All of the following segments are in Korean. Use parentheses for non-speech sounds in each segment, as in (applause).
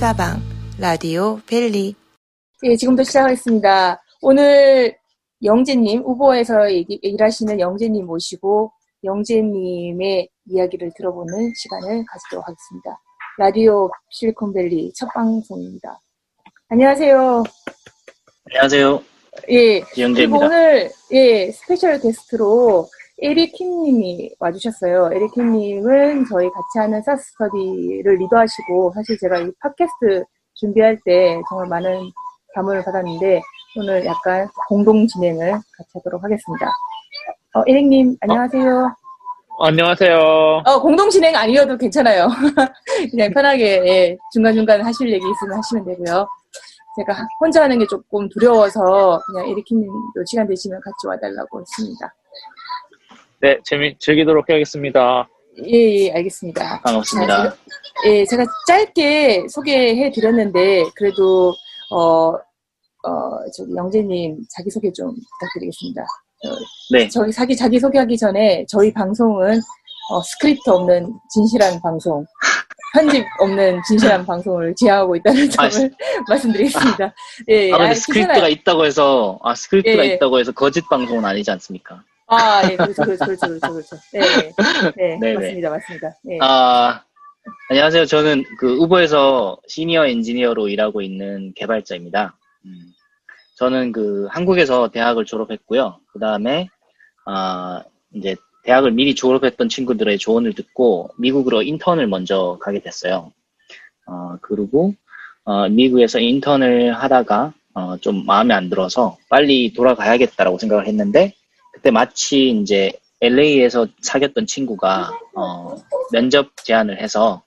수다방 라디오 밸리 예, 지금부터 시작하겠습니다. 오늘 영재님, Uber에서 일하시는 영재님 모시고 영재님의 이야기를 들어보는 시간을 가지도록 하겠습니다. 라디오 실리콘밸리 첫 방송입니다. 안녕하세요. 안녕하세요. 예. 영재입니다. 그리고 오늘, 예, special guest로 에릭 킴님이 와주셨어요. 에릭 킴님은 저희 같이 하는 SaaS 스터디를 리더하시고, 사실 제가 이 팟캐스트 준비할 때 정말 많은 자문을 받았는데, 오늘 약간 공동 진행을 같이 하도록 하겠습니다. 어, 에릭님, 안녕하세요. 안녕하세요. 어, 공동 진행 아니어도 괜찮아요. (laughs) 그냥 편하게, 예, 중간중간 하실 얘기 있으면 하시면 되고요. 제가 혼자 하는 게 조금 두려워서 그냥 에리킴님도 시간 되시면 같이 와달라고 했습니다. 네, 재미 즐기도록 하겠습니다. 예, 예, 알겠습니다. 반갑습니다. 자, 제가, 예, 제가 짧게 소개해 드렸는데, 그래도, 어, 어, 저기, 영재님, 자기 소개 좀 부탁드리겠습니다. 어, 네, 저희 자기, 자기 소개하기 전에, 저희 방송은, 어, 스크립트 없는 진실한 방송, 편집 없는 진실한 방송을 지향하고 있다는 아, 점을 (laughs) 말씀드리겠습니다. 예, 예. 아, 아, 스크립트가. 있다고 해서, 아, 스크립트가 예. 있다고 해서 거짓 방송은 아니지 않습니까? 아, 예, 그렇죠, 그렇죠, 그렇죠, 그렇죠, 그렇죠. 네, 네, (laughs) 네네. 맞습니다, 맞습니다. 예. 아, 안녕하세요. 저는 그 우버에서 시니어 엔지니어로 일하고 있는 개발자입니다. 음, 저는 그 한국에서 대학을 졸업했고요. 그 다음에, 아, 이제 대학을 미리 졸업했던 친구들의 조언을 듣고 미국으로 인턴을 먼저 가게 됐어요. 어, 그리고, 어, 미국에서 인턴을 하다가, 어, 좀 마음에 안 들어서 빨리 돌아가야겠다라고 생각을 했는데, 그때 마치 이제 LA에서 사귀었던 친구가, 어, 면접 제안을 해서,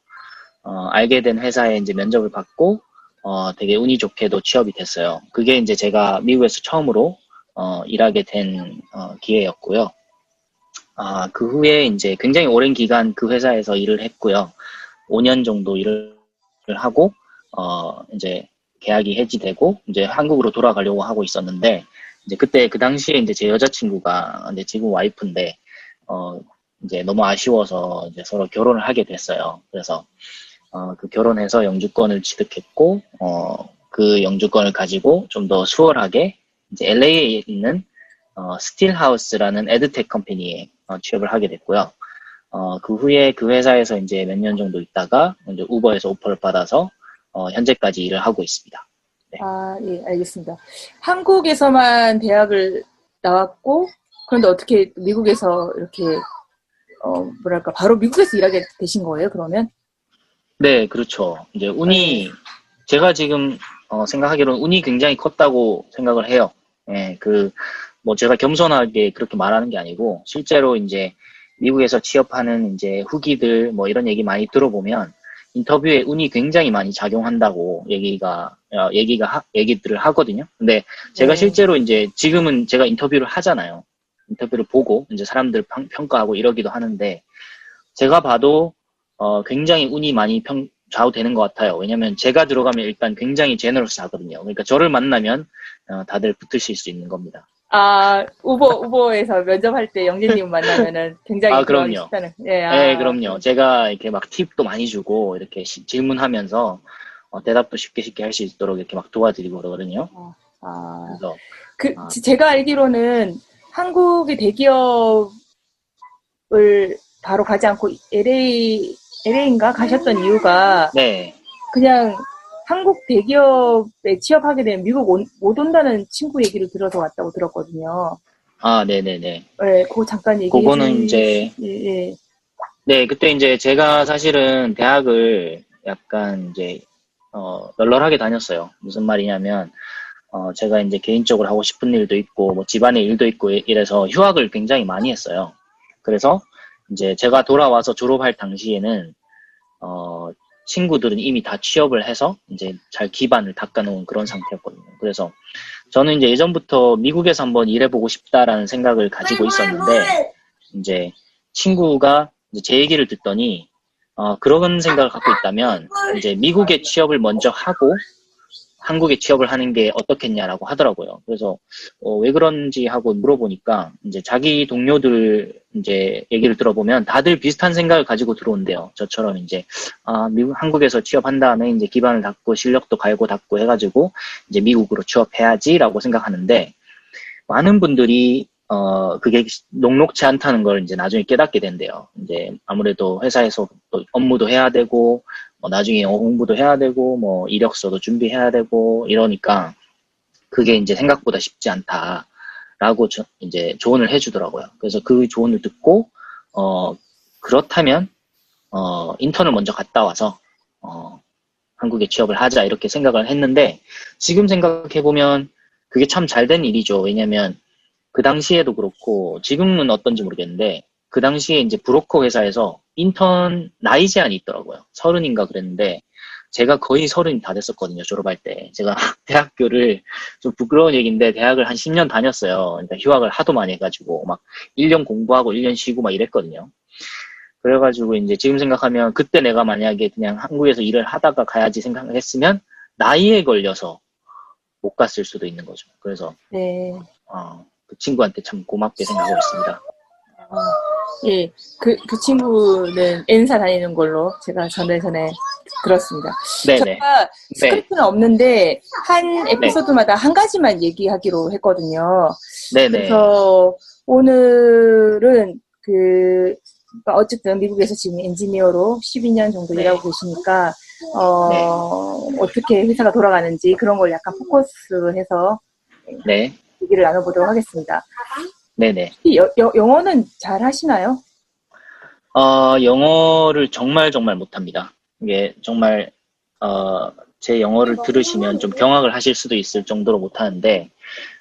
어, 알게 된 회사에 이제 면접을 받고, 어, 되게 운이 좋게도 취업이 됐어요. 그게 이제 제가 미국에서 처음으로, 어, 일하게 된, 어, 기회였고요. 아, 그 후에 이제 굉장히 오랜 기간 그 회사에서 일을 했고요. 5년 정도 일을 하고, 어, 이제 계약이 해지되고, 이제 한국으로 돌아가려고 하고 있었는데, 이제 그때 그 당시에 이제 제 여자친구가 이제 지금 와이프인데, 어, 이제 너무 아쉬워서 이제 서로 결혼을 하게 됐어요. 그래서, 어, 그 결혼해서 영주권을 취득했고, 어, 그 영주권을 가지고 좀 더 수월하게 이제 LA에 있는 어, 스틸하우스라는 edtech company에 어, 취업을 하게 됐고요. 어, 그 후에 그 회사에서 이제 몇 년 정도 있다가 이제 Uber에서 offer를 받아서 어, 현재까지 일을 하고 있습니다. 아, 예, 알겠습니다. 한국에서만 대학을 나왔고, 그런데 어떻게 미국에서 이렇게, 어, 뭐랄까, 바로 미국에서 일하게 되신 거예요, 그러면? 네, 그렇죠. 이제 운이 제가 지금 어, 생각하기로는 운이 굉장히 컸다고 생각을 해요. 예, 그 뭐 제가 겸손하게 그렇게 말하는 게 아니고 실제로 이제 미국에서 취업하는 이제 후기들 뭐 이런 얘기 많이 들어보면 인터뷰에 운이 굉장히 많이 작용한다고 얘기가 어, 얘기가 하- 얘기들을 하거든요. 근데 제가 네. 실제로 이제 지금은 제가 인터뷰를 하잖아요. 인터뷰를 보고 이제 사람들 평, 평가하고 이러기도 하는데 제가 봐도 어, 굉장히 운이 많이 평, 좌우되는 것 같아요. 왜냐면 제가 들어가면 일단 굉장히 제너러스 하거든요. 그러니까 저를 만나면 어, 다들 붙으실 수 있는 겁니다. 아, 우버, 우버에서 면접할 때 영재님 만나면은 굉장히 아, 그럼요. 예, 아, 네, 그럼요. 제가 이렇게 막 팁도 많이 주고 이렇게 시- 질문하면서 어, 대답도 쉽게 쉽게 할 수 있도록 이렇게 막 도와드리고 그러거든요. 아, 그래서 그, 아. 지- 제가 알기로는 한국의 대기업을 바로 가지 않고 LA, LA인가 가셨던 이유가 네, 그냥 한국 대기업에 취업하게 되면 미국 온- 못 온다는 친구 얘기를 들어서 왔다고 들었거든요. 아, 네, 네, 네. 네, 그거 잠깐 얘기해 그거는 주- 이제 예, 예. 네, 그때 이제 제가 사실은 대학을 약간 이제, 어, 널널하게 다녔어요. 무슨 말이냐면, 어, 제가 이제 개인적으로 하고 싶은 일도 있고, 뭐 집안의 일도 있고 이- 이래서 휴학을 굉장히 많이 했어요. 그래서 이제 제가 돌아와서 졸업할 당시에는, 어, 친구들은 이미 다 취업을 해서 이제 잘 기반을 닦아놓은 그런 상태였거든요. 그래서 저는 이제 예전부터 미국에서 한번 일해보고 싶다라는 생각을 가지고 있었는데, 이제 친구가 이제 제 얘기를 듣더니 어, 그런 생각을 갖고 있다면 이제 미국에 취업을 먼저 하고 한국에 취업을 하는 게 어떻겠냐라고 하더라고요. 그래서 어, 왜 그런지 하고 물어보니까 이제 자기 동료들 이제 얘기를 들어보면 다들 비슷한 생각을 가지고 들어온대요. 저처럼 이제 아, 미국 한국에서 취업한 다음에 이제 기반을 닦고 실력도 갈고 닦고 해가지고 이제 미국으로 취업해야지라고 생각하는데 많은 분들이 어 그게 녹록치 않다는 걸 이제 나중에 깨닫게 된대요. 이제 아무래도 회사에서 또 업무도 해야 되고 뭐 나중에 공부도 해야 되고 뭐 이력서도 준비해야 되고 이러니까 그게 이제 생각보다 쉽지 않다라고 저- 이제 조언을 해주더라고요. 그래서 그 조언을 듣고 어 그렇다면 어 인턴을 먼저 갔다 와서 어 한국에 취업을 하자 이렇게 생각을 했는데 지금 생각해 보면 그게 참 잘 된 일이죠. 왜냐면 그 당시에도 그렇고 지금은 어떤지 모르겠는데 그 당시에 이제 브로커 회사에서 인턴 나이 제한이 있더라고요. 서른인가 그랬는데 제가 거의 서른이 다 됐었거든요. 졸업할 때. 제가 (laughs) 대학교를 좀 부끄러운 얘기인데 대학을 한 10년 다녔어요. 그러니까 휴학을 하도 많이 해가지고 막 1년 공부하고 1년 쉬고 막 이랬거든요. 그래가지고 이제 지금 생각하면 그때 내가 만약에 그냥 한국에서 일을 하다가 가야지 생각을 했으면 나이에 걸려서 못 갔을 수도 있는 거죠. 그래서 네. 어, 그 친구한테 참 고맙게 생각하고 있습니다. 어, 예, 그, 그 친구는 N사 다니는 걸로 제가 전에 전에 들었습니다. 네네. 제가 네. 스크립트는 없는데 한 에피소드마다 한 가지만 얘기하기로 했거든요. 네네. 그래서 오늘은 그 어쨌든 미국에서 지금 엔지니어로 12년 정도 네. 일하고 계시니까 어, 네. 어떻게 회사가 돌아가는지 그런 걸 약간 포커스해서 네. 얘기를 나눠보도록 하겠습니다. 네네. 이 여- 여- 영어는 잘 하시나요? 어, 영어를 정말 정말 못합니다. 이게 정말, 어, 제 영어를 들으시면 좀 경악을 하실 수도 있을 정도로 못하는데,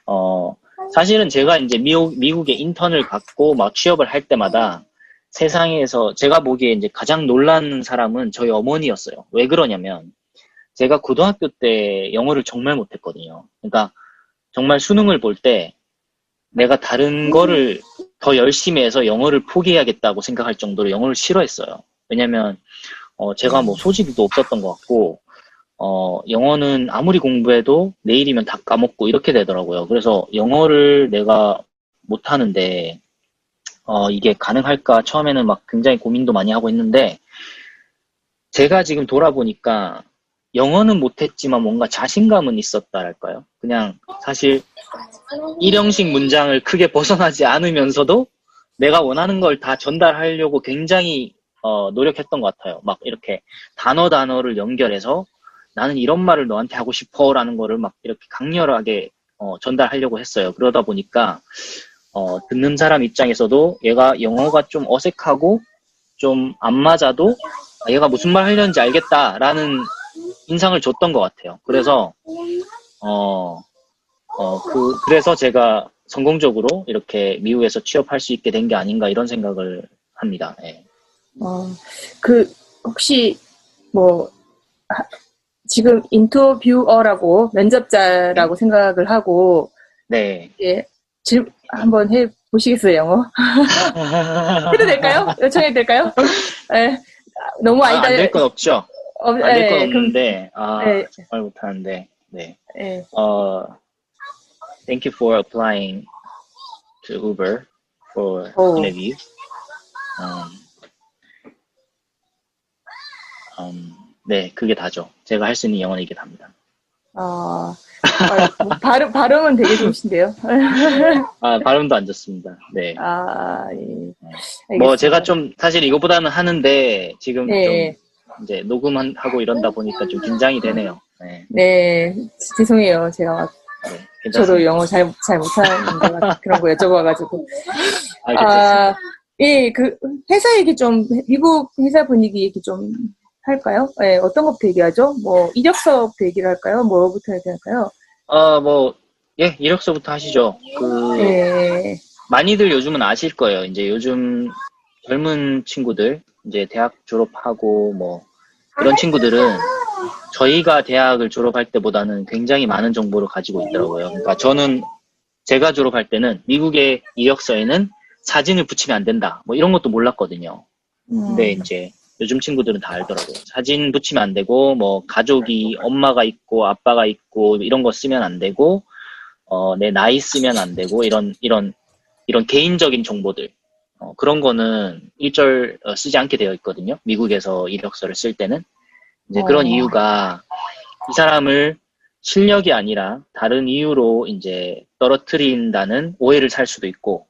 어, 사실은 제가 이제 미국, 미국에 인턴을 갖고 막 취업을 할 때마다 세상에서 제가 보기에 이제 가장 놀란 사람은 저희 어머니였어요. 왜 그러냐면, 제가 고등학교 때 영어를 정말 못했거든요. 그러니까 정말 수능을 볼 때 내가 다른 거를 더 열심히 해서 영어를 포기해야겠다고 생각할 정도로 영어를 싫어했어요. 왜냐면, 어, 제가 뭐 소질도 없었던 것 같고, 어, 영어는 아무리 공부해도 내일이면 다 까먹고 이렇게 되더라고요. 그래서 영어를 내가 못하는데, 어, 이게 가능할까 처음에는 막 굉장히 고민도 많이 하고 있는데, 제가 지금 돌아보니까 영어는 못했지만 뭔가 자신감은 있었다랄까요? 그냥 사실 일형식 문장을 크게 벗어나지 않으면서도 내가 원하는 걸 다 전달하려고 굉장히 어, 노력했던 것 같아요. 막 이렇게 단어 단어를 연결해서 나는 이런 말을 너한테 하고 싶어 라는 거를 막 이렇게 강렬하게 어, 전달하려고 했어요. 그러다 보니까 어, 듣는 사람 입장에서도 얘가 영어가 좀 어색하고 좀 안 맞아도 아, 얘가 무슨 말 하려는지 알겠다라는 인상을 줬던 것 같아요. 그래서 어, 어, 그, 그래서 제가 성공적으로 이렇게 미국에서 취업할 수 있게 된 게 아닌가 이런 생각을 합니다. 예. 어, 그, 혹시, 뭐, 하- 지금 인터뷰어라고 면접자라고 생각을 하고, 네. 예, 질, 한번 해 보시겠어요, 영어? (laughs) 해도 될까요? 요청해도 될까요? 예, 너무 아니다. 안될 건 없죠. 어, 안될건 예, 그럼, 없는데, 아, 예, 정말 못하는데, 네. 예, 어, thank you for applying to Uber for 오. interview. Um, um, 네, 그게 다죠. 제가 할 수 있는 영어는 이게 답니다. 어, 어, 발음, 발음은 되게 좋으신데요. 아, 발음도 안 좋습니다. 네. 아, 예. 뭐. 제가 좀 사실 이거보다는 하는데 지금 네. 좀 이제 녹음하고 이러다 보니까 좀 긴장이 되네요. 네, 네, 죄송해요. 제가 막 네, 저도. 영어 잘, 잘 못하는데 막 (laughs) 그런 거 여쭤봐가지고. 아. 아, 예, 그, 회사 얘기 좀, 미국 회사 분위기 얘기 좀 할까요? 예, 어떤 것부터 얘기하죠? 뭐, 이력서부터 얘기를 할까요? 뭐부터 얘기할까요? 어, 뭐, 예, 이력서부터 하시죠. 그, 예, 많이들 요즘은 아실 거예요. 이제 요즘 젊은 친구들, 이제 대학 졸업하고 뭐, 이런 친구들은 저희가 대학을 졸업할 때보다는 굉장히 많은 정보를 가지고 있더라고요. 그러니까 저는 제가 졸업할 때는 미국의 이력서에는 사진을 붙이면 안 된다. 뭐 이런 것도 몰랐거든요. 음, 근데 이제 요즘 친구들은 다 알더라고요. 사진 붙이면 안 되고, 뭐, 가족이, 엄마가 있고, 아빠가 있고, 이런 거 쓰면 안 되고, 어, 내 나이 쓰면 안 되고, 이런, 이런, 이런 개인적인 정보들. 어, 그런 거는 일절 어, 쓰지 않게 되어 있거든요. 미국에서 이력서를 쓸 때는. 이제 그런 어. 이유가 이 사람을 실력이 아니라 다른 이유로 이제 떨어뜨린다는 오해를 살 수도 있고,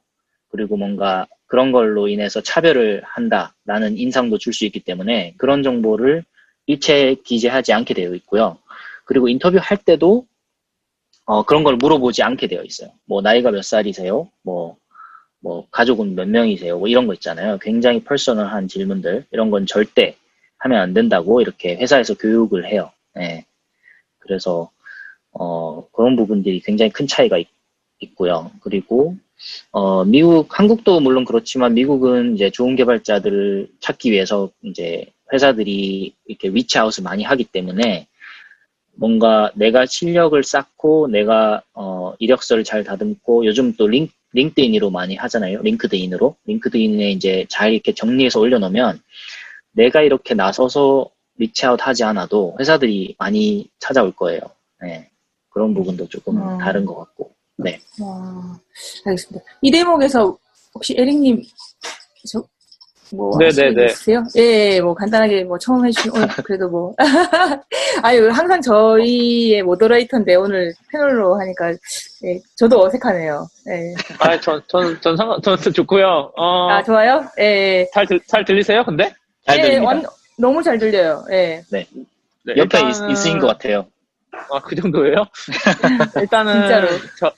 그리고 뭔가 그런 걸로 인해서 차별을 한다라는 인상도 줄 수 있기 때문에 그런 정보를 일체 기재하지 않게 되어 있고요. 그리고 인터뷰 할 때도 어, 그런 걸 물어보지 않게 되어 있어요. 뭐 나이가 몇 살이세요? 뭐, 뭐 가족은 몇 명이세요? 뭐 이런 거 있잖아요. 굉장히 퍼스널한 질문들 이런 건 절대 하면 안 된다고 이렇게 회사에서 교육을 해요. 예. 그래서 어, 그런 부분들이 굉장히 큰 차이가 있, 있고요. 그리고 어, 미국, 한국도 물론 그렇지만 미국은 이제 좋은 개발자들을 찾기 위해서 이제 회사들이 이렇게 위치아웃을 많이 하기 때문에 뭔가 내가 실력을 쌓고 내가 어, 이력서를 잘 다듬고 요즘 또 링, LinkedIn으로 많이 하잖아요. LinkedIn으로. LinkedIn에 이제 잘 이렇게 정리해서 올려놓으면 내가 이렇게 나서서 reach out 하지 않아도 회사들이 많이 찾아올 거예요. 네. 그런 부분도 조금 음. 다른 것 같고. 네. 와, 알겠습니다. 이 대목에서 혹시 에릭님, 저, 뭐, 네, 하시는 네, 거 네. 있으세요? 예, 뭐, 간단하게 뭐, 처음 해주신, 오늘 그래도 뭐. (laughs) 아유, 항상 저희의 moderator인데 오늘 패널로 하니까, 예, 저도 어색하네요. 예. 아, 전, 전, 전 상관, 전 좋고요. 어, 아, 좋아요? 예. 잘, 들, 잘 들리세요, 근데? 잘 예, 들립니다. 완- 너무 잘 들려요. 예. 네, 옆에 일단은- 있, 있으신 것 같아요. 아, 그 정도예요? (laughs) 일단은, 진짜로. 저,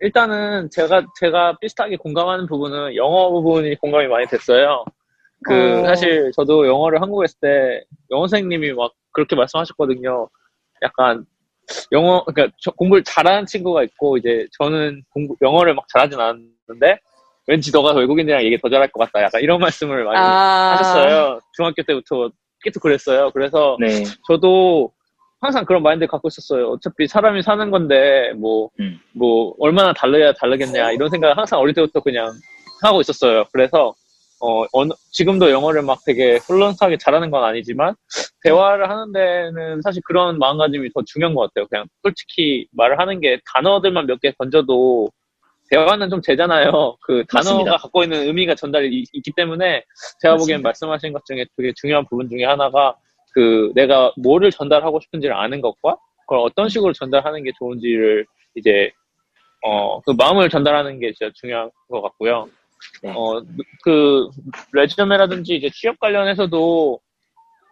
일단은 제가, 제가 비슷하게 공감하는 부분은 영어 부분이 공감이 많이 됐어요. 그, 어. 사실 저도 영어를 한국에 있을 때 영어 선생님이 막 그렇게 말씀하셨거든요. 약간, 영어, 그러니까 저 공부를 잘하는 친구가 있고, 이제 저는 공부, 영어를 막 잘하진 않았는데, 왠지 너가 외국인이랑 얘기 더 잘할 것 같다. 약간 이런 말씀을 많이 아. 하셨어요. 중학교 때부터 계속 그랬어요. 그래서 네. 저도 항상 그런 마인드 갖고 있었어요. 어차피 사람이 사는 건데 뭐, 음. 뭐 얼마나 다르야 다르겠냐 이런 생각을 항상 어릴 때부터 그냥 하고 있었어요. 그래서 어, 어느- 지금도 영어를 막 되게 플런스하게 잘하는 건 아니지만 대화를 하는 데는 사실 그런 마음가짐이 더 중요한 것 같아요. 그냥 솔직히 말을 하는 게 단어들만 몇 개 던져도 대화는 좀 되잖아요. 그 단어가 맞습니다. 갖고 있는 의미가 전달이 이- 있기 때문에 제가 보기엔 맞습니다. 말씀하신 것 중에 되게 중요한 부분 중에 하나가 그 내가 뭐를 전달하고 싶은지를 아는 것과 그걸 어떤 식으로 전달하는 게 좋은지를 이제 어 그 마음을 전달하는 게 진짜 중요한 것 같고요. 네. 어그 resume라든지 이제 취업 관련해서도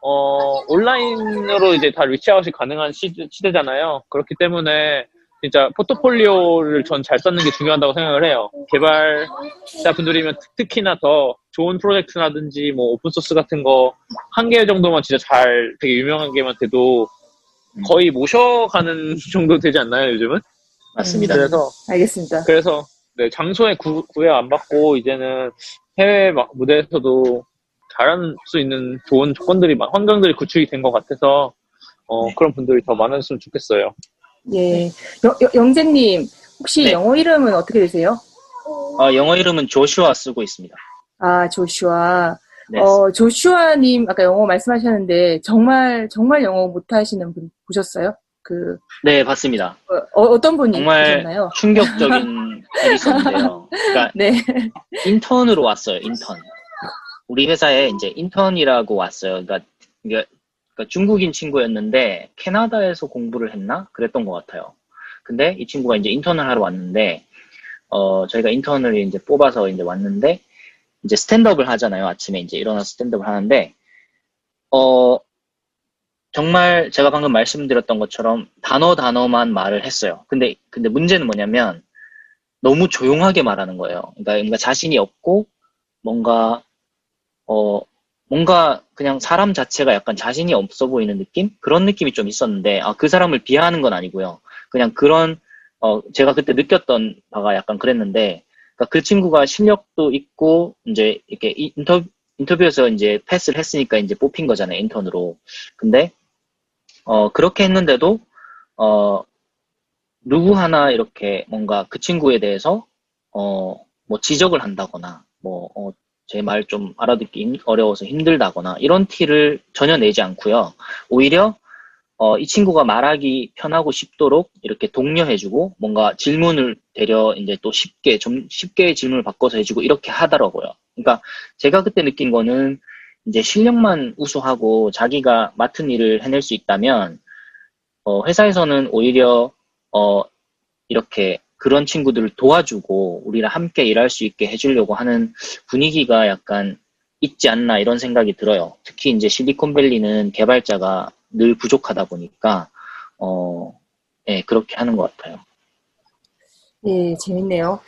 어 온라인으로 이제 다 reach out이 가능한 시대, 시대잖아요. 그렇기 때문에 진짜 포트폴리오를 전 잘 쌓는 게 중요하다고 생각을 해요. 개발자 분들이면 특히나 더 좋은 프로젝트라든지 뭐 오픈소스 같은 거 한 개 정도만 진짜 잘 되게 유명한 게만 돼도 거의 모셔가는 (laughs) 정도 되지 않나요, 요즘은? 맞습니다. 그래서 알겠습니다. 그래서 네, 장소에 구, 구애 안 받고 이제는 해외 막 무대에서도 잘할 수 있는 좋은 조건들이 많- 환경들이 구축이 된 것 같아서 어, 네. 그런 분들이 더 많았으면 좋겠어요. 예. 영, 영- 영재님, 혹시 네. 영어 이름은 어떻게 되세요? 어, 영어 이름은 조슈아 쓰고 있습니다. 아, 조슈아. 네. 어, 조슈아님, 아까 영어 말씀하셨는데, 정말, 정말 영어 못하시는 분 보셨어요? 그, 네, 봤습니다. 어, 떤 분이 정말 보셨나요? 충격적인 (laughs) 있었는데요. 그러니까 (laughs) 네. 인턴으로 왔어요, 인턴. 우리 회사에 이제 인턴이라고 왔어요. 그러니까, 그러니까 중국인 친구였는데 캐나다에서 공부를 했나? 그랬던 것 같아요. 근데 이 친구가 이제 인턴을 하러 왔는데, 어, 저희가 인턴을 이제 뽑아서 이제 왔는데, 이제 스탠드업을 하잖아요. 아침에 이제 일어나서 스탠드업을 하는데, 어, 정말 제가 방금 말씀드렸던 것처럼 단어 단어만 말을 했어요. 근데, 근데 문제는 뭐냐면, 너무 조용하게 말하는 거예요. 그러니까, 뭔가 자신이 없고, 뭔가, 어, 뭔가 그냥 사람 자체가 약간 자신이 없어 보이는 느낌? 그런 느낌이 좀 있었는데, 아, 그 사람을 비하하는 건 아니고요. 그냥 그런, 어, 제가 그때 느꼈던 바가 약간 그랬는데, 그러니까 그 친구가 실력도 있고, 이제 이렇게 이- 인터, 인터뷰에서 이제 패스를 했으니까 이제 뽑힌 거잖아요, 인턴으로. 근데, 어, 그렇게 했는데도, 어, 누구 하나 이렇게 뭔가 그 친구에 대해서, 어, 뭐 지적을 한다거나, 뭐, 어, 제말 좀 알아듣기 힘- 어려워서 힘들다거나 이런 티를 전혀 내지 않고요. 오히려 어, 이 친구가 말하기 편하고 쉽도록 이렇게 독려해주고 뭔가 질문을 되려 이제 또 쉽게 좀 쉽게 질문을 바꿔서 해주고 이렇게 하더라고요. 그러니까 제가 그때 느낀 거는 이제 실력만 우수하고 자기가 맡은 일을 해낼 수 있다면 어, 회사에서는 오히려 어, 이렇게 그런 친구들을 도와주고 우리랑 함께 일할 수 있게 해주려고 하는 분위기가 약간 있지 않나 이런 생각이 들어요. 특히 이제 실리콘밸리는 개발자가 늘 부족하다 보니까 어, 예, 그렇게 하는 것 같아요. 예, 재밌네요.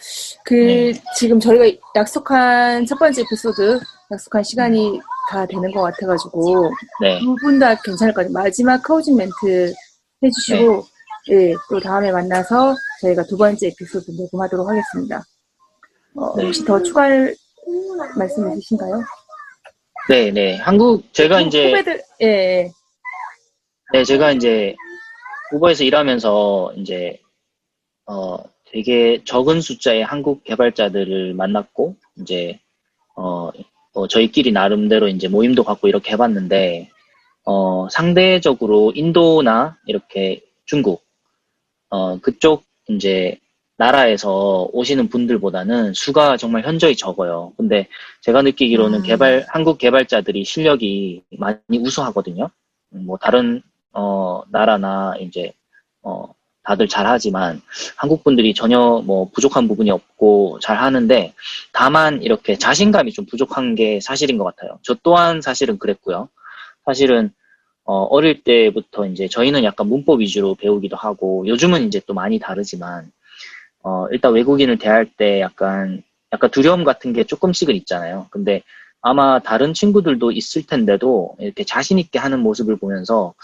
그, 네. 지금 저희가 약속한 첫 번째 에피소드, 약속한 시간이 다 되는 것 같아가지고, 네, 두분 다 괜찮을 것 같아요. 마지막 closing 멘트 해주시고, 예, 또 다음에 만나서 저희가 두 번째 에피소드 녹음하도록 하겠습니다. 어, 네. 혹시 더 추가할 말씀 있으신가요? 네, 네. 한국 제가 이제 후배들, 예, 예. 네, 제가 이제 우버에서 일하면서 이제 어 되게 적은 숫자의 한국 개발자들을 만났고 이제 어, 어, 저희끼리 나름대로 이제 모임도 갖고 이렇게 해봤는데 어 상대적으로 인도나 이렇게 중국 어 그쪽 이제 나라에서 오시는 분들보다는 수가 정말 현저히 적어요. 근데 제가 느끼기로는 음. 개발 한국 개발자들이 실력이 많이 우수하거든요. 음, 뭐 다른 어 나라나 이제 어 다들 잘하지만 한국 분들이 전혀 뭐 부족한 부분이 없고 잘 하는데 다만 이렇게 자신감이 좀 부족한 게 사실인 것 같아요. 저 또한 사실은 그랬고요. 사실은 어, 어릴 때부터 이제 저희는 약간 문법 위주로 배우기도 하고 요즘은 이제 또 많이 다르지만 어, 일단 외국인을 대할 때 약간 약간 두려움 같은 게 조금씩은 있잖아요. 근데 아마 다른 친구들도 있을 텐데도 이렇게 자신 있게 하는 모습을 보면서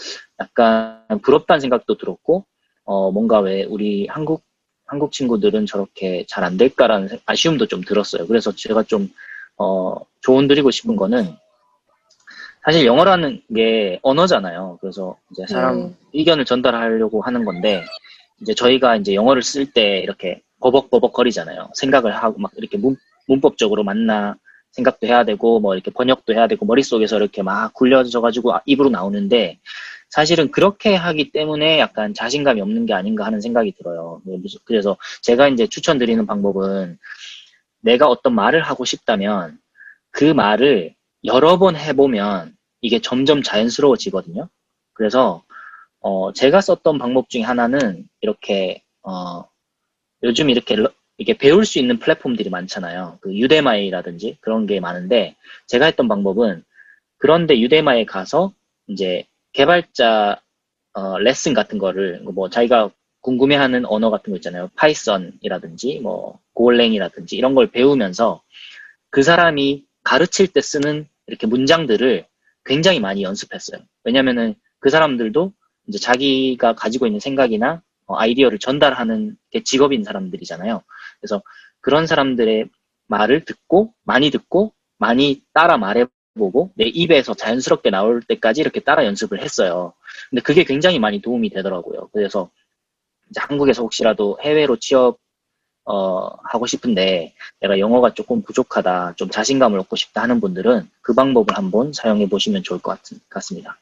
약간 부럽다는 생각도 들었고 어, 뭔가 왜 우리 한국 한국 친구들은 저렇게 잘 안 될까라는 생- 아쉬움도 좀 들었어요. 그래서 제가 좀 어, 조언 드리고 싶은 거는 사실 영어라는 게 언어잖아요. 그래서 이제 사람 네. 의견을 전달하려고 하는 건데 이제 저희가 이제 영어를 쓸 때 이렇게 버벅버벅 거리잖아요. 생각을 하고 막 이렇게 문, 문법적으로 맞나 생각도 해야 되고 뭐 이렇게 번역도 해야 되고 머릿속에서 이렇게 막 굴려져 가지고 입으로 나오는데 사실은 그렇게 하기 때문에 약간 자신감이 없는 게 아닌가 하는 생각이 들어요. 네, 그래서 제가 이제 추천드리는 방법은 내가 어떤 말을 하고 싶다면 그 말을 여러 번 해보면 이게 점점 자연스러워지거든요. 그래서 어, 제가 썼던 방법 중에 하나는 이렇게 어, 요즘 이렇게 러- 이게 배울 수 있는 플랫폼들이 많잖아요. 그 Udemy라든지 그런 게 많은데 제가 했던 방법은 그런데 Udemy에 가서 이제 개발자 어, 레슨 같은 거를 뭐 자기가 궁금해하는 언어 같은 거 있잖아요. Python이라든지 뭐 Golang이라든지 이런 걸 배우면서 그 사람이 가르칠 때 쓰는 이렇게 문장들을 굉장히 많이 연습했어요. 왜냐면은 그 사람들도 이제 자기가 가지고 있는 생각이나 어, 아이디어를 전달하는 게 직업인 사람들이잖아요. 그래서 그런 사람들의 말을 듣고 많이 듣고 많이 따라 말해보고 내 입에서 자연스럽게 나올 때까지 이렇게 따라 연습을 했어요. 근데 그게 굉장히 많이 도움이 되더라고요. 그래서 이제 한국에서 혹시라도 해외로 취업 어, 하고 싶은데 내가 영어가 조금 부족하다, 좀 자신감을 얻고 싶다 하는 분들은 그 방법을 한번 사용해 보시면 좋을 것 같, 같습니다.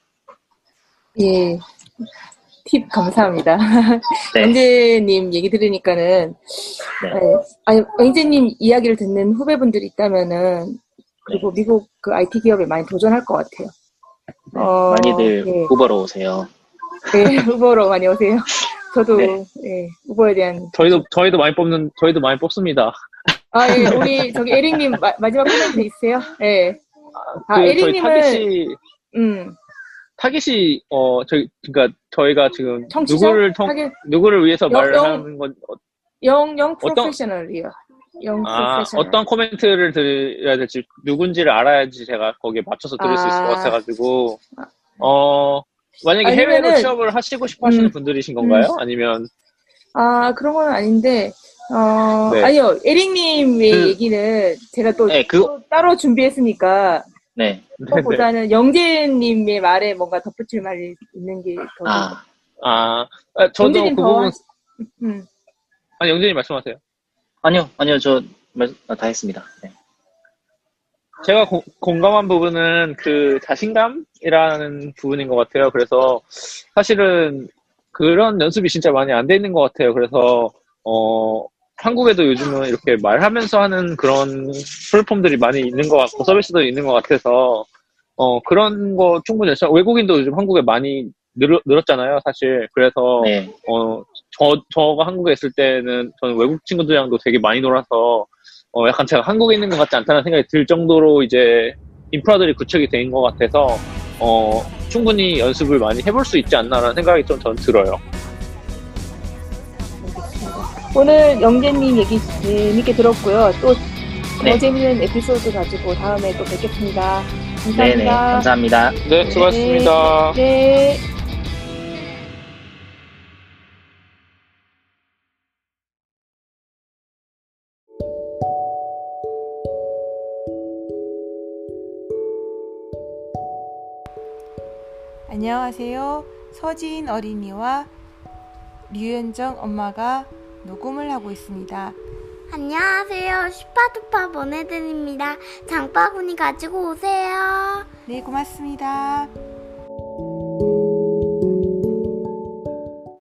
예. 팁 감사합니다. 네. (laughs) 영재님 얘기 들으니까는, 네. 예. 아니, 영재님 이야기를 듣는 후배분들이 있다면은, 그리고 미국 그 IT 기업에 많이 도전할 것 같아요. 네, 어, 많이들 예. 후보로 오세요. 네, 우버로 많이 오세요. (laughs) 저도, 네. 예, 우버에 대한. 저희도 저희도 많이 뽑는 저희도 많이 뽑습니다. 아, 예, 우리, 저기, 에릭님, 마, 마지막 코멘트 있으세요? 예. 아, 그 저희 에릭님은, 타깃이 음, 타깃이 어 저희 그러니까 저희가 지금 청취자? 누구를 통 타겟, 누구를 위해서 영- 말을 영- 하는 건 어, young, young professional이요. young 아, professional. 어떤 코멘트를 드려야 될지 누군지를 알아야지 제가 거기에 맞춰서 드릴 수 있을 것 아. 같아가지고 어 만약에 해외로 아니면은- 취업을 하시고 싶어 하시는 음. 분들이신 건가요? 아니면 아, 그런 건 아닌데, 어, 네. 아니요, 에릭님의 그- 얘기는 제가 또, 네, 그, 또 따로 준비했으니까, 네. 그것보다는 영재님의 말에 뭔가 덧붙일 말이 있는 게 더. 아, 아 아, 저도 영재님 그더 부분 하시- 음. 아니 영재님 말씀하세요. 아니요, 아니요, 저, 말- 아, 다 했습니다. 네. 제가 고- 공감한 부분은 그 자신감이라는 부분인 것 같아요. 그래서 사실은 그런 연습이 진짜 많이 안 돼 있는 것 같아요. 그래서 어 한국에도 요즘은 이렇게 말하면서 하는 그런 플랫폼들이 많이 있는 것 같고 서비스도 있는 것 같아서 어 그런 거 충분히 외국인도 요즘 한국에 많이 늘, 늘었잖아요. 사실 그래서 네. 어, 저, 저가 한국에 있을 때는 저는 외국 친구들이랑도 되게 많이 놀아서 어, 약간 제가 한국에 있는 것 같지 않다는 생각이 들 정도로 이제 인프라들이 구축이 된 것 같아서 어, 충분히 연습을 많이 해볼 수 있지 않나라는 생각이 좀 저는 들어요. 오늘 영재님 얘기 재밌게 들었고요. 또더 네. 재밌는 에피소드 가지고 다음에 또 뵙겠습니다. 감사합니다. 네네. 감사합니다. 네, 수고하셨습니다. 네. 안녕하세요. 서지인 어린이와 류현정 엄마가 녹음을 하고 있습니다. 안녕하세요. 슈파두파 보내드립니다. 장바구니 가지고 오세요. 네, 고맙습니다.